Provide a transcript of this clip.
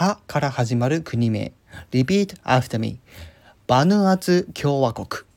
はから始まる国名。Repeat after me. バヌアツ共和国。